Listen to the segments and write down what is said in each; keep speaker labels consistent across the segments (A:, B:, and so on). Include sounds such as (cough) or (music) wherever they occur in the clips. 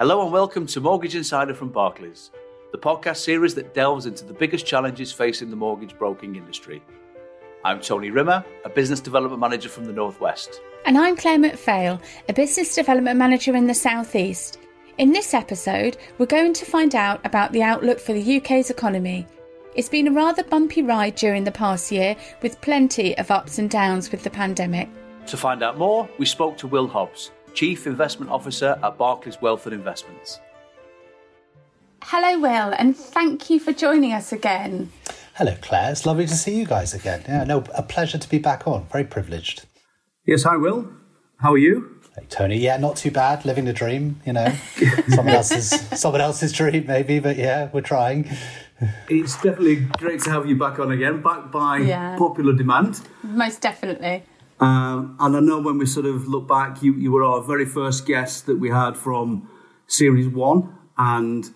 A: Hello and welcome to Mortgage Insider from Barclays, the podcast series that delves into the biggest challenges facing the mortgage broking industry. I'm Tony Rimmer, a business development manager from the Northwest.
B: And I'm Claire McPhail, a business development manager in the Southeast. In this episode, we're going to find out about the outlook for the UK's economy. It's been a rather bumpy ride during the past year, with plenty of ups and downs with the pandemic.
A: To find out more, we spoke to Will Hobbs, Chief Investment Officer at Barclays Wealth and Investments.
B: Hello, Will, and thank you for joining us again.
C: Hello, Claire. It's lovely to see you guys again. Yeah, no, a pleasure to be back on. Very privileged.
A: Yes, hi, Will. How are you?
C: Hey, Tony. Yeah, not too bad. Living the dream, you know. (laughs) someone else's someone else's dream, maybe, but yeah, we're trying.
A: It's definitely great to have you back on again, back by yeah. popular demand.
B: Most definitely.
A: Um, and I know when we sort of look back, you, you were our very first guest that we had from Series 1 and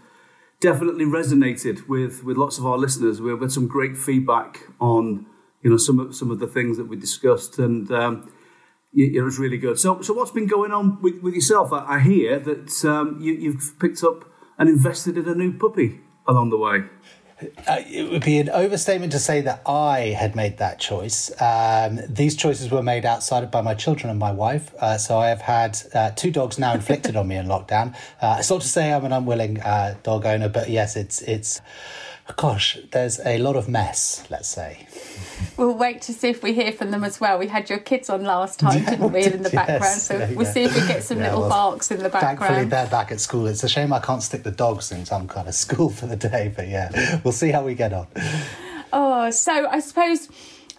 A: definitely resonated with, with lots of our listeners. We've had some great feedback on you know some of, some of the things that we discussed and um, it, it, was really good. So, so what's been going on with, with yourself? I, I hear that um, you, you've picked up and invested in a new puppy along the way.
C: Uh, it would be an overstatement to say that I had made that choice. Um, these choices were made outside by my children and my wife. Uh, so I have had uh, two dogs now inflicted on me in lockdown. Uh, it's not to say I'm an unwilling uh, dog owner, but yes, it's it's. Gosh, there's a lot of mess. Let's say.
B: We'll wait to see if we hear from them as well. We had your kids on last time, didn't we, in the (laughs) background? Yes, so we'll see if we get some yeah, little well, barks in the background.
C: Thankfully, they're back at school. It's a shame I can't stick the dogs in some kind of (laughs) school for the day, but yeah, we'll see how we get on.
B: Oh, so I suppose,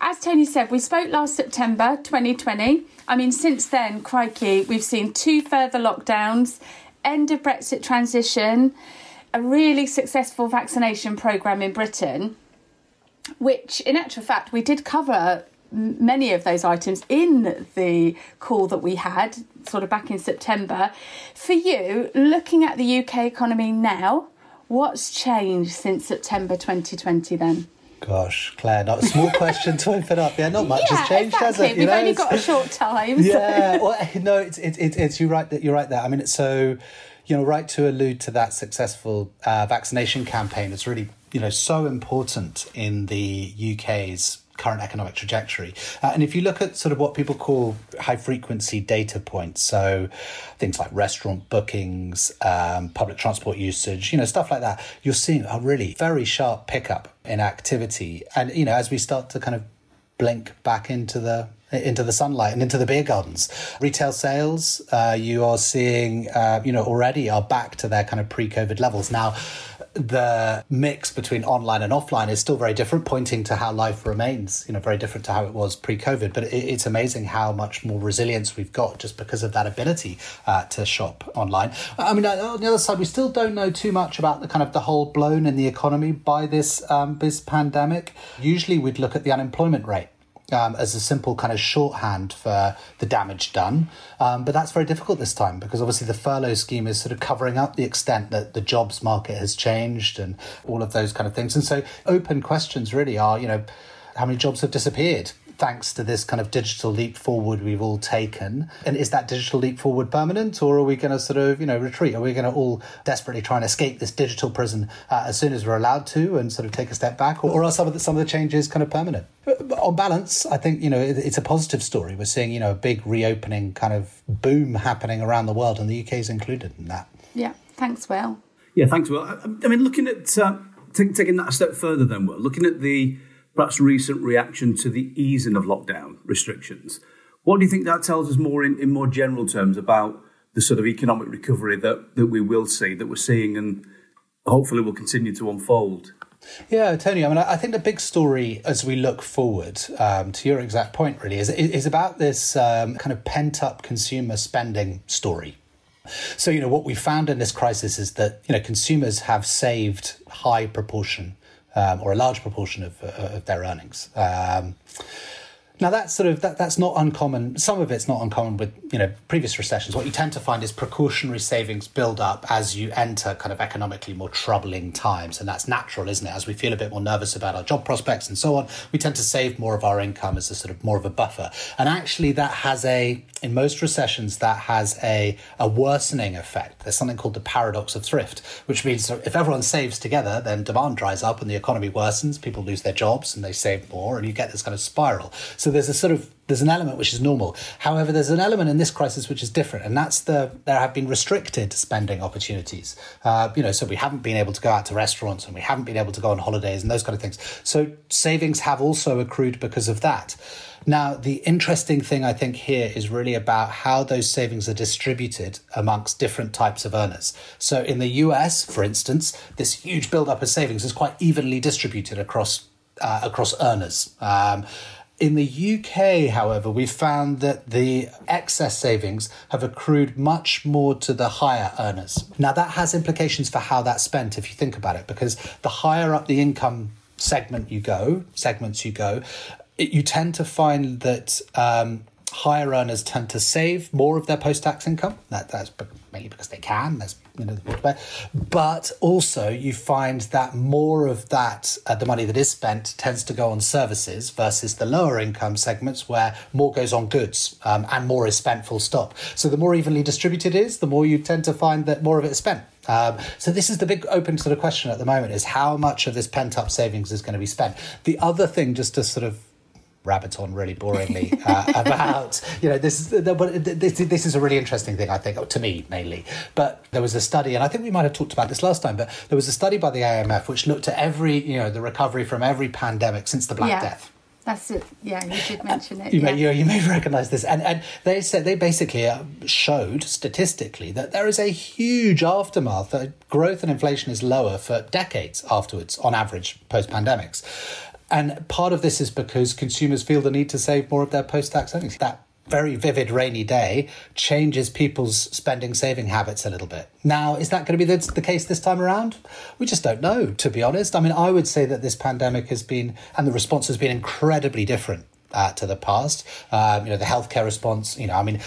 B: as Tony said, we spoke last September 2020. I mean, since then, crikey, we've seen two further lockdowns, end of Brexit transition, a really successful vaccination programme in Britain which in actual fact we did cover many of those items in the call that we had sort of back in September. For you, looking at the UK economy now, what's changed since September 2020 then?
C: Gosh, Claire, not a small (laughs) question to open up. Yeah, not much yeah, has changed,
B: exactly.
C: has it?
B: You We've know, only got a short (laughs) time.
C: Yeah, well, (laughs) no, it's, it's, it's, you're right that you're right there. I mean, it's so, you know, right to allude to that successful uh, vaccination campaign. It's really you know so important in the UK's current economic trajectory. Uh, and if you look at sort of what people call high frequency data points, so things like restaurant bookings, um, public transport usage, you know, stuff like that, you're seeing a really very sharp pickup in activity. And, you know, as we start to kind of blink back into the into the sunlight and into the beer gardens. Retail sales, uh, you are seeing, uh, you know, already are back to their kind of pre-COVID levels. Now, the mix between online and offline is still very different, pointing to how life remains, you know, very different to how it was pre-COVID. But it, it's amazing how much more resilience we've got just because of that ability uh, to shop online. I mean, on the other side, we still don't know too much about the kind of the hole blown in the economy by this um, this pandemic. Usually, we'd look at the unemployment rate um, as a simple kind of shorthand for the damage done. Um, but that's very difficult this time because obviously the furlough scheme is sort of covering up the extent that the jobs market has changed and all of those kind of things. And so open questions really are, you know, how many jobs have disappeared? Thanks to this kind of digital leap forward we've all taken. And is that digital leap forward permanent, or are we going to sort of, you know, retreat? Are we going to all desperately try and escape this digital prison uh, as soon as we're allowed to and sort of take a step back, or, or are some of the, some of the changes kind of permanent? On balance, I think you know it, it's a positive story. We're seeing you know a big reopening kind of boom happening around the world, and the UK is included in that.
B: Yeah, thanks, Will.
A: Yeah, thanks, Will. I, I mean, looking at uh, t- taking that a step further, then, Will, looking at the perhaps recent reaction to the easing of lockdown restrictions. What do you think that tells us more in, in more general terms about the sort of economic recovery that, that we will see, that we're seeing and hopefully will continue to unfold?
C: Yeah, Tony. I mean, I think the big story as we look forward um, to your exact point, really, is is about this um, kind of pent up consumer spending story. So, you know, what we found in this crisis is that you know consumers have saved high proportion um, or a large proportion of, uh, of their earnings. Um, Now that's sort of that, that's not uncommon. Some of it's not uncommon with you know previous recessions. What you tend to find is precautionary savings build up as you enter kind of economically more troubling times, and that's natural, isn't it? As we feel a bit more nervous about our job prospects and so on, we tend to save more of our income as a sort of more of a buffer. And actually, that has a in most recessions that has a a worsening effect. There's something called the paradox of thrift, which means if everyone saves together, then demand dries up and the economy worsens. People lose their jobs and they save more, and you get this kind of spiral. So there's a sort of there's an element which is normal. However, there's an element in this crisis which is different, and that's the there have been restricted spending opportunities. Uh, you know, so we haven't been able to go out to restaurants and we haven't been able to go on holidays and those kind of things. So savings have also accrued because of that. Now, the interesting thing I think here is really about how those savings are distributed amongst different types of earners. So in the US, for instance, this huge buildup of savings is quite evenly distributed across uh, across earners. Um, in the UK, however, we found that the excess savings have accrued much more to the higher earners. Now, that has implications for how that's spent if you think about it, because the higher up the income segment you go, segments you go, it, you tend to find that um, higher earners tend to save more of their post tax income. That, that's mainly because they can. That's you know But also, you find that more of that uh, the money that is spent tends to go on services versus the lower income segments where more goes on goods um, and more is spent. Full stop. So the more evenly distributed it is, the more you tend to find that more of it is spent. Um, so this is the big open sort of question at the moment: is how much of this pent up savings is going to be spent. The other thing, just to sort of rabbit on really boringly uh, (laughs) about you know this but this, this is a really interesting thing I think to me mainly but there was a study and I think we might have talked about this last time but there was a study by the IMF which looked at every you know the recovery from every pandemic since the Black
B: yeah.
C: Death
B: that's it. Yeah, you did mention it.
C: You,
B: yeah.
C: may, you, you, may recognise this, and and they said they basically uh, showed statistically that there is a huge aftermath. That growth and inflation is lower for decades afterwards, on average, post pandemics. And part of this is because consumers feel the need to save more of their post tax earnings. That very vivid rainy day changes people's spending saving habits a little bit. Now, is that going to be the, the, case this time around? We just don't know, to be honest. I mean, I would say that this pandemic has been, and the response has been incredibly different uh, to the past. Um, you know, the healthcare response, you know, I mean,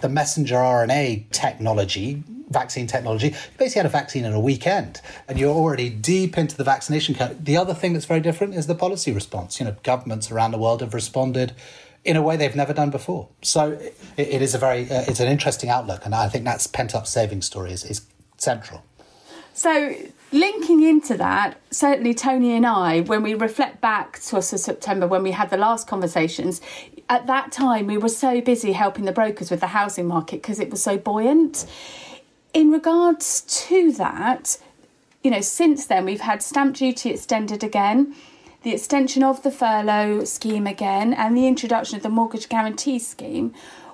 C: the messenger RNA technology, vaccine technology, you basically had a vaccine in a weekend and you're already deep into the vaccination. The other thing that's very different is the policy response. You know, governments around the world have responded in a way they've never done before. So it, it is a very, uh, it's an interesting outlook. And I think that's pent up saving story is, is central.
B: So linking into that, certainly Tony and I, when we reflect back to us of September when we had the last conversations, at that time we were so busy helping the brokers with the housing market because it was so buoyant. In regards to that, you know, since then we've had stamp duty extended again, the extension of the furlough scheme again, and the introduction of the mortgage guarantee scheme.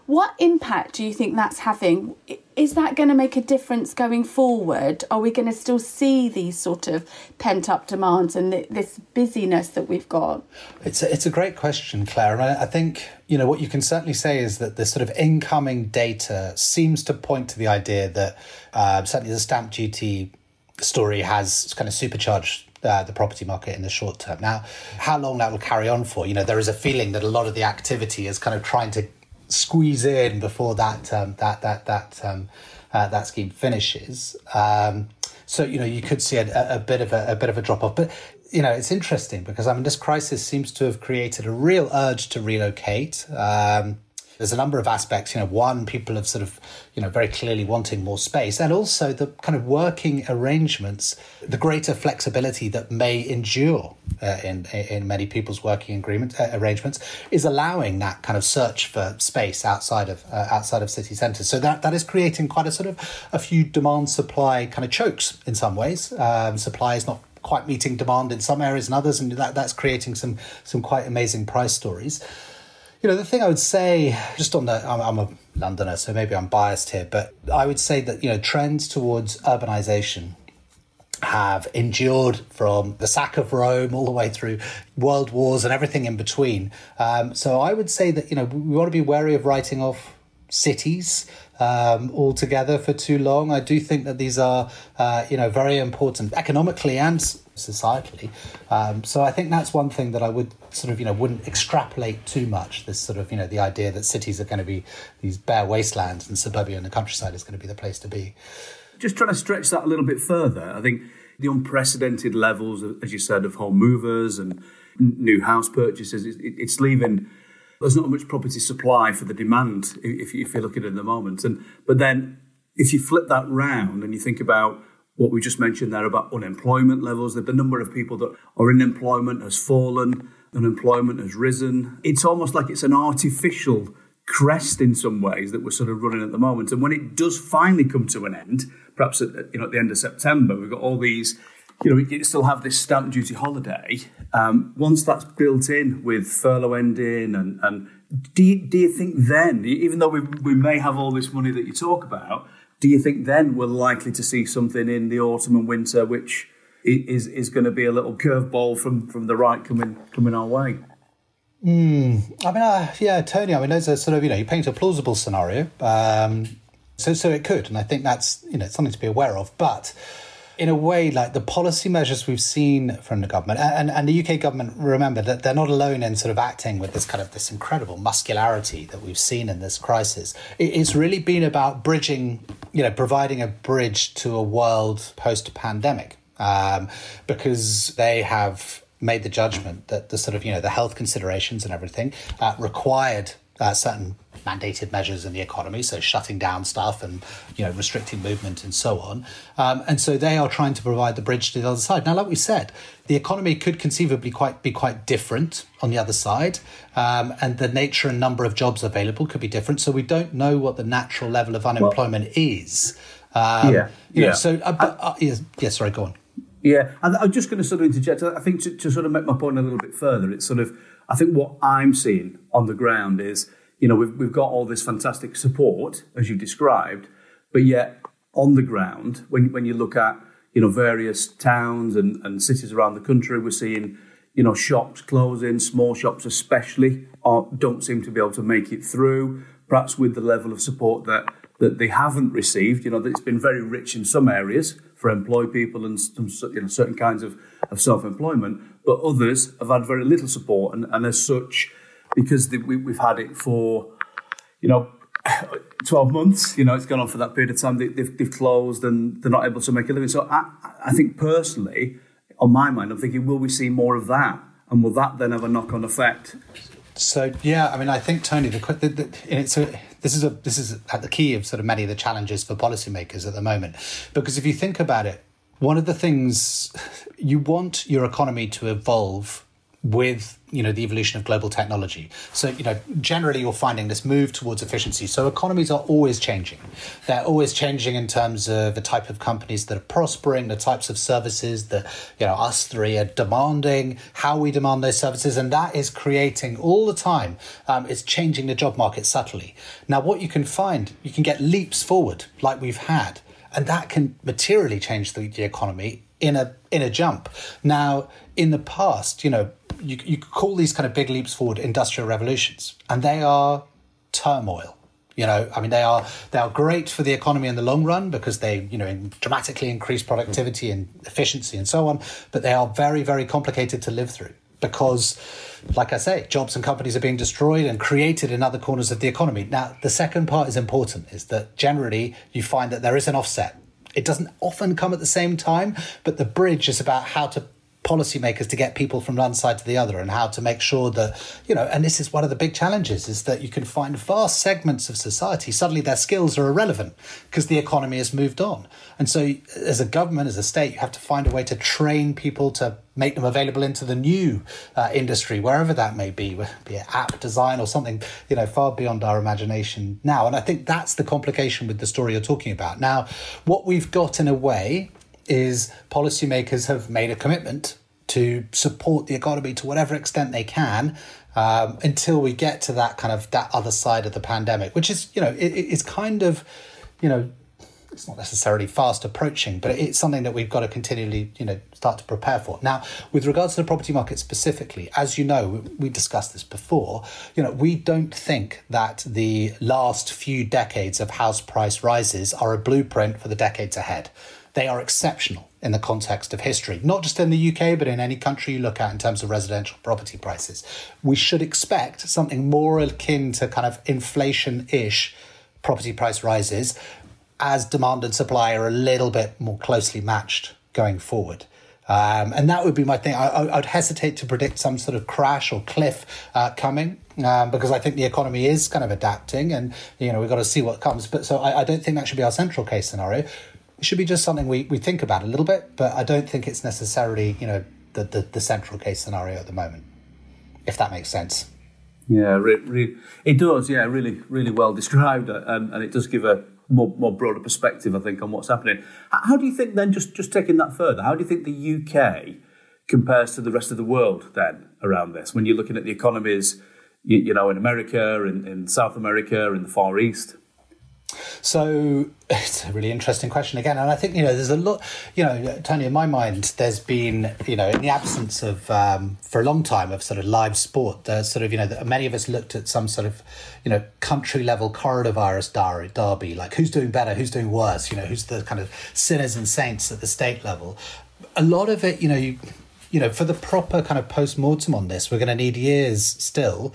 B: What impact do you think that's having? Is that going to make a difference going forward? Are we going to still see these sort of pent up demands and this busyness that we've got?
C: It's a, it's a great question, Claire. And I think, you know, what you can certainly say is that the sort of incoming data seems to point to the idea that uh, certainly the stamp duty story has kind of supercharged uh, the property market in the short term. Now, how long that will carry on for, you know, there is a feeling that a lot of the activity is kind of trying to squeeze in before that um, that that that um, uh, that scheme finishes. Um, so you know you could see a, a bit of a, a, bit of a drop off, but you know it's interesting because I mean this crisis seems to have created a real urge to relocate. Um, there's a number of aspects. You know, one, people have sort of, you know, very clearly wanting more space, and also the kind of working arrangements, the greater flexibility that may endure uh, in in many people's working agreement uh, arrangements is allowing that kind of search for space outside of uh, outside of city centres. So that that is creating quite a sort of a few demand supply kind of chokes in some ways. Um, supply is not quite meeting demand in some areas and others, and that that's creating some some quite amazing price stories. You know, the thing I would say, just on the, I'm, I'm, a Londoner, so maybe I'm biased here, but I would say that, you know, trends towards urbanization have endured from the sack of Rome all the way through world wars and everything in between. Um, so I would say that, you know, we want to be wary of writing off cities um, altogether for too long. I do think that these are, uh, you know, very important economically and societally. Um, so I think that's one thing that I would sort of, you know, wouldn't extrapolate too much. This sort of, you know, the idea that cities are going to be these bare wastelands and suburbia and the countryside is going to be the place to be.
A: Just trying to stretch that a little bit further, I think the unprecedented levels, as you said, of home movers and new house purchases, it's leaving there's not much property supply for the demand if, if you're looking at the moment. And but then if you flip that round and you think about what we just mentioned there about unemployment levels, the number of people that are in employment has fallen, unemployment has risen. It's almost like it's an artificial crest in some ways that we're sort of running at the moment. And when it does finally come to an end, perhaps at, you know at the end of September, we've got all these. You know, we still have this stamp duty holiday. Um, once that's built in with furlough ending, and, and do you, do you think then, even though we, we may have all this money that you talk about, do you think then we're likely to see something in the autumn and winter which is is going to be a little curveball from from the right coming coming our way?
C: Mm, I mean, uh, yeah, Tony. I mean, there's a sort of you know you paint a plausible scenario, um, so so it could, and I think that's you know something to be aware of, but in a way, like the policy measures we've seen from the government and, and the UK government, remember that they're not alone in sort of acting with this kind of this incredible muscularity that we've seen in this crisis. It's really been about bridging, you know, providing a bridge to a world post pandemic um, because they have made the judgment that the sort of, you know, the health considerations and everything uh, required uh, certain mandated measures in the economy, so shutting down stuff and you know restricting movement and so on. Um, and so they are trying to provide the bridge to the other side. Now, like we said, the economy could conceivably quite be quite different on the other side, um, and the nature and number of jobs available could be different. So we don't know what the natural level of unemployment well, is. Um, yeah, you know, yeah. So, uh, but, uh, yeah, sorry, go on.
A: Yeah, and I'm just going to sort of interject. I think to, to sort of make my point a little bit further, it's sort of I think what I'm seeing on the ground is you know, we've, we've got all this fantastic support, as you described, but yet on the ground, when, when you look at, you know, various towns and, and cities around the country, we're seeing, you know, shops closing, small shops especially, are, don't seem to be able to make it through, perhaps with the level of support that, that they haven't received. You know, that it's been very rich in some areas for employed people and some, you know, certain kinds of, of self-employment, but others have had very little support, and, and as such, because the, we, we've had it for, you know, (sighs) 12 months, you know, it's gone on for that period of time. They, have they've closed and they're not able to make a living. So I, I think personally, on my mind, I'm thinking, will we see more of that? And will that then have a knock on effect?
C: So yeah, I mean, I think Tony, the, the, the it's a, this is a this is at the key of sort of many of the challenges for policymakers at the moment, because if you think about it, one of the things (sighs) you want your economy to evolve with you know the evolution of global technology. So you know generally you're finding this move towards efficiency. So economies are always changing. They're always changing in terms of the type of companies that are prospering the types of services that you know us three are demanding how we demand those services. And that is creating all the time um, it's changing the job market subtly. Now what you can find you can get leaps forward like we've had and that can materially change the, the economy in a in a jump now in the past you know you, you call these kind of big leaps forward industrial revolutions, and they are turmoil. You know, I mean, they are they are great for the economy in the long run because they, you know, dramatically increase productivity and efficiency and so on. But they are very, very complicated to live through because, like I say, jobs and companies are being destroyed and created in other corners of the economy. Now, the second part is important: is that generally you find that there is an offset. It doesn't often come at the same time, but the bridge is about how to policymakers to get people from one side to the other and how to make sure that, you know, and this is one of the big challenges is that you can find vast segments of society, suddenly their skills are irrelevant because the economy has moved on. And so, as a government, as a state, you have to find a way to train people to make them available into the new uh, industry, wherever that may be, be it app design or something, you know, far beyond our imagination now. And I think that's the complication with the story you're talking about. Now, what we've got in a way is policymakers have made a commitment to support the economy to whatever extent they can um, until we get to that kind of that other side of the pandemic, which is you know it, it's kind of you know it's not necessarily fast approaching, but it's something that we've got to continually, you know, start to prepare for. Now, with regards to the property market specifically, as you know, we discussed this before. You know, we don't think that the last few decades of house price rises are a blueprint for the decades ahead they are exceptional in the context of history, not just in the UK, but in any country you look at in terms of residential property prices. We should expect something more akin to kind of inflation ish property price rises as demand and supply are a little bit more closely matched going forward. Um, and that would be my thing. I, would hesitate to predict some sort of crash or cliff uh, coming um, because I think the economy is kind of adapting, and you know we've got to see what comes. But so I, I, don't think that should be our central case scenario. It should be just something we, we think about a little bit, but I don't think it's necessarily you know the, the, the central case scenario at the moment, if that makes sense.
A: Yeah, re- re- it does. Yeah, really, really well described, uh, and, and it does give a more, more broader perspective, I think, on what's happening. How do you think then, just, just taking that further, how do you think the UK compares to the rest of the world then around this? When you're looking at the economies, you, you know, in America, in, in South America, in the Far East?
C: So (laughs) it's a really interesting question again, and I think you know there's a lot. You know, Tony, in my mind, there's been you know in the absence of um, for a long time of sort of live sport, there's sort of you know many of us looked at some sort of you know country level coronavirus derby, derby, like who's doing better, who's doing worse, you know, who's the kind of sinners and saints at the state level. A lot of it, you know, you you know, for the proper kind of post mortem on this, we're going to need years still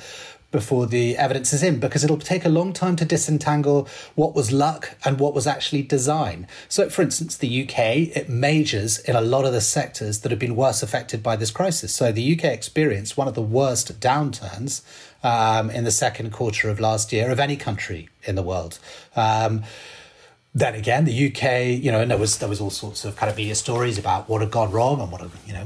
C: before the evidence is in because it'll take a long time to disentangle what was luck and what was actually design. So, for instance, the UK, it majors in a lot of the sectors that have been worse affected by this crisis. So, the UK experienced one of the worst downturns um, in the second quarter of last year of any country in the world. Um, then again, the UK, you know, and there was there was all sorts of kind of media stories about what had gone wrong and what had, you know,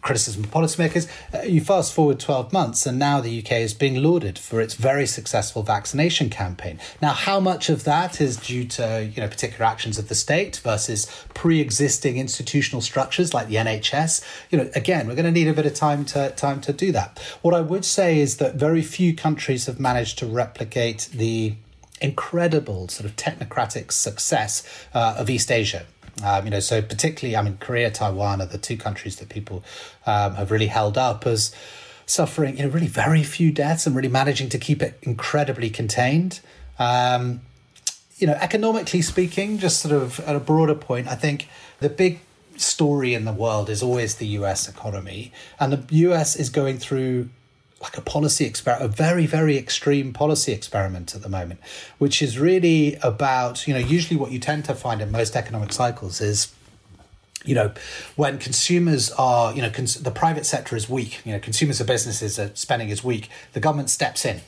C: criticism of policymakers. Uh, you fast forward 12 months, and now the UK is being lauded for its very successful vaccination campaign. Now, how much of that is due to you know particular actions of the state versus pre-existing institutional structures like the NHS? You know, again, we're going to need a bit of time to time to do that. What I would say is that very few countries have managed to replicate the incredible sort of technocratic success uh, of East Asia. Um, you know, so particularly, I mean, Korea, Taiwan are the two countries that people um, have really held up as suffering, you know, really very few deaths and really managing to keep it incredibly contained. Um, you know, economically speaking, just sort of at a broader point, I think the big story in the world is always the US economy. And the US is going through like a policy experiment, a very, very extreme policy experiment at the moment, which is really about, you know, usually what you tend to find in most economic cycles is you know, when consumers are, you know, cons- the private sector is weak, you know, consumers or businesses are spending is weak, the government steps in.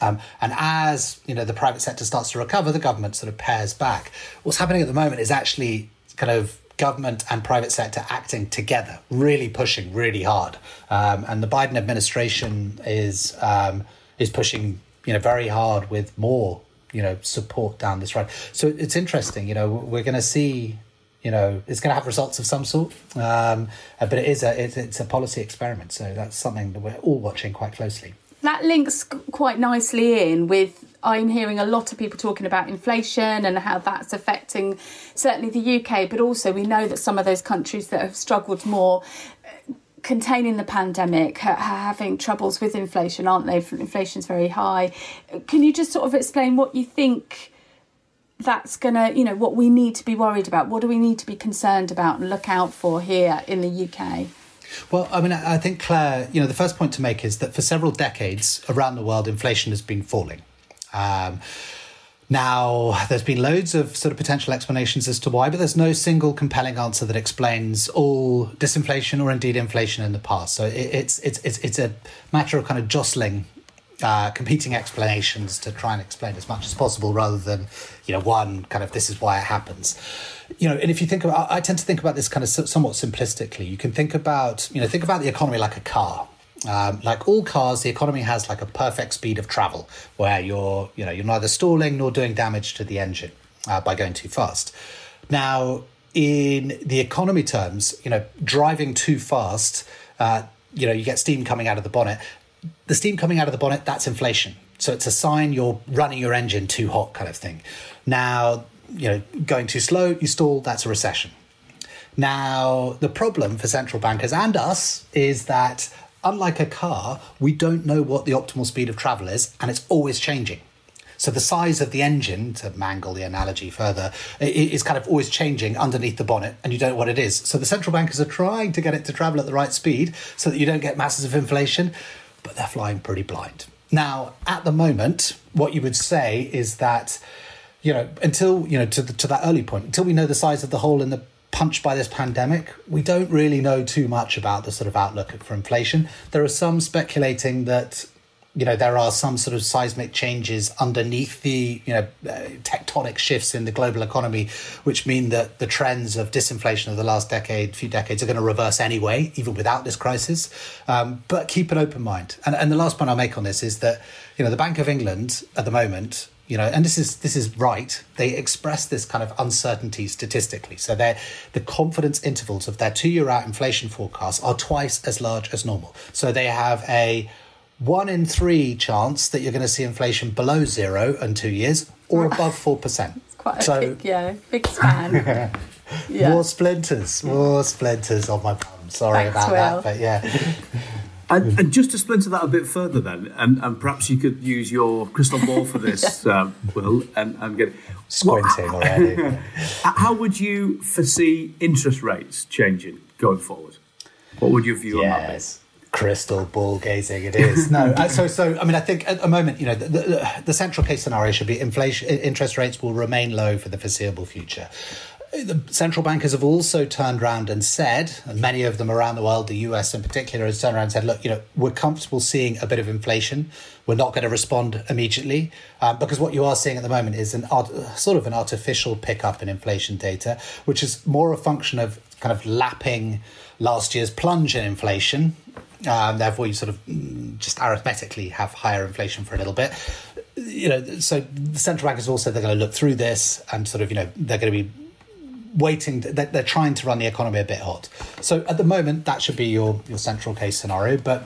C: Um, and as, you know, the private sector starts to recover, the government sort of pares back. What's happening at the moment is actually kind of government and private sector acting together, really pushing really hard. Um, and the Biden administration is um, is pushing you know very hard with more you know support down this road. So it's interesting. You know, we're going to see. You know, it's going to have results of some sort, um, but it is a it's, it's a policy experiment. So that's something that we're all watching quite closely.
B: That links quite nicely in with I'm hearing a lot of people talking about inflation and how that's affecting certainly the UK, but also we know that some of those countries that have struggled more uh, containing the pandemic are having troubles with inflation, aren't they? Inflation's very high. Can you just sort of explain what you think that's going to, you know, what we need to be worried about? What do we need to be concerned about and look out for here in the UK?
C: Well, I mean, I think, Claire, you know, the first point to make is that for several decades around the world, inflation has been falling. Um, now, there's been loads of sort of potential explanations as to why, but there's no single compelling answer that explains all disinflation or indeed inflation in the past. So it, it's it's it's it's a matter of kind of jostling uh, competing explanations to try and explain as much as possible, rather than you know one kind of this is why it happens. You know, and if you think about, I tend to think about this kind of somewhat simplistically. You can think about you know think about the economy like a car. Um, like all cars, the economy has like a perfect speed of travel where you're, you know, you're neither stalling nor doing damage to the engine uh, by going too fast. Now, in the economy terms, you know, driving too fast, uh, you know, you get steam coming out of the bonnet. The steam coming out of the bonnet, that's inflation. So it's a sign you're running your engine too hot, kind of thing. Now, you know, going too slow, you stall, that's a recession. Now, the problem for central bankers and us is that unlike a car, we don't know what the optimal speed of travel is, and it's always changing. So the size of the engine, to mangle the analogy further, is kind of always changing underneath the bonnet, and you don't know what it is. So the central bankers are trying to get it to travel at the right speed so that you don't get masses of inflation, but they're flying pretty blind. Now, at the moment, what you would say is that, you know, until, you know, to, the, to that early point, until we know the size of the hole in the punch by this pandemic, we don't really know too much about the sort of outlook for inflation. There are some speculating that you know there are some sort of seismic changes underneath the you know uh, tectonic shifts in the global economy which mean that the trends of disinflation of the last decade few decades are going to reverse anyway even without this crisis um, but keep an open mind and, and the last point i'll make on this is that you know the bank of england at the moment you know and this is this is right they express this kind of uncertainty statistically so they the confidence intervals of their two year out inflation forecasts are twice as large as normal so they have a one in three chance that you're going to see inflation below zero in two years or (laughs) above 4%.
B: It's quite a so, big, yeah, big span. (laughs)
C: yeah. More splinters, more splinters on my palm. Sorry Thanks, about Will. that, but yeah. (laughs)
A: And, and, just to splinter that a bit further, then, and, and perhaps you could use your crystal ball for this, um, (laughs) Will, and, and get
C: squinting already. (laughs)
A: how would you foresee interest rates changing going forward? What would your view yes. on that be?
C: crystal ball gazing it is no uh, so so i mean i think at the moment you know the, the, the, central case scenario should be inflation interest rates will remain low for the foreseeable future the central bankers have also turned around and said, and many of them around the world, the US in particular, has turned around and said, look, you know, we're comfortable seeing a bit of inflation. We're not going to respond immediately um, because what you are seeing at the moment is an art, sort of an artificial pickup in inflation data, which is more a function of kind of lapping last year's plunge in inflation um, therefore, you sort of mm, just arithmetically have higher inflation for a little bit. You know, so the central bank is also they're going to look through this and sort of you know they're going to be waiting. They're, they're trying to run the economy a bit hot. So at the moment, that should be your your central case scenario. But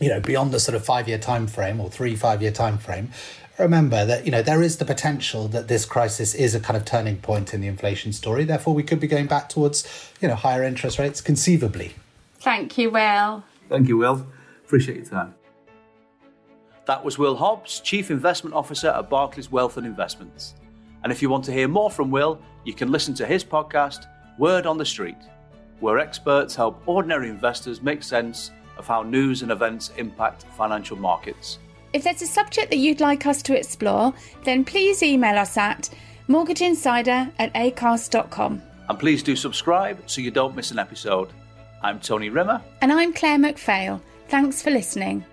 C: you know, beyond the sort of five year time frame or three five year time frame, remember that you know there is the potential that this crisis is a kind of turning point in the inflation story. Therefore, we could be going back towards you know higher interest rates conceivably.
B: Thank you, Will.
A: Thank you, Will. Appreciate your time.
D: That was Will Hobbs, Chief Investment Officer at Barclays Wealth and Investments. And if you want to hear more from Will, you can listen to his podcast, Word on the Street, where experts help ordinary investors make sense of how news and events impact financial markets.
B: If there's a subject that you'd like us to explore, then please email us at mortgageinsider at acast.com.
D: And please do subscribe so you don't miss an episode. I'm Tony Rimmer.
B: And I'm Claire McPhail. Thanks for listening.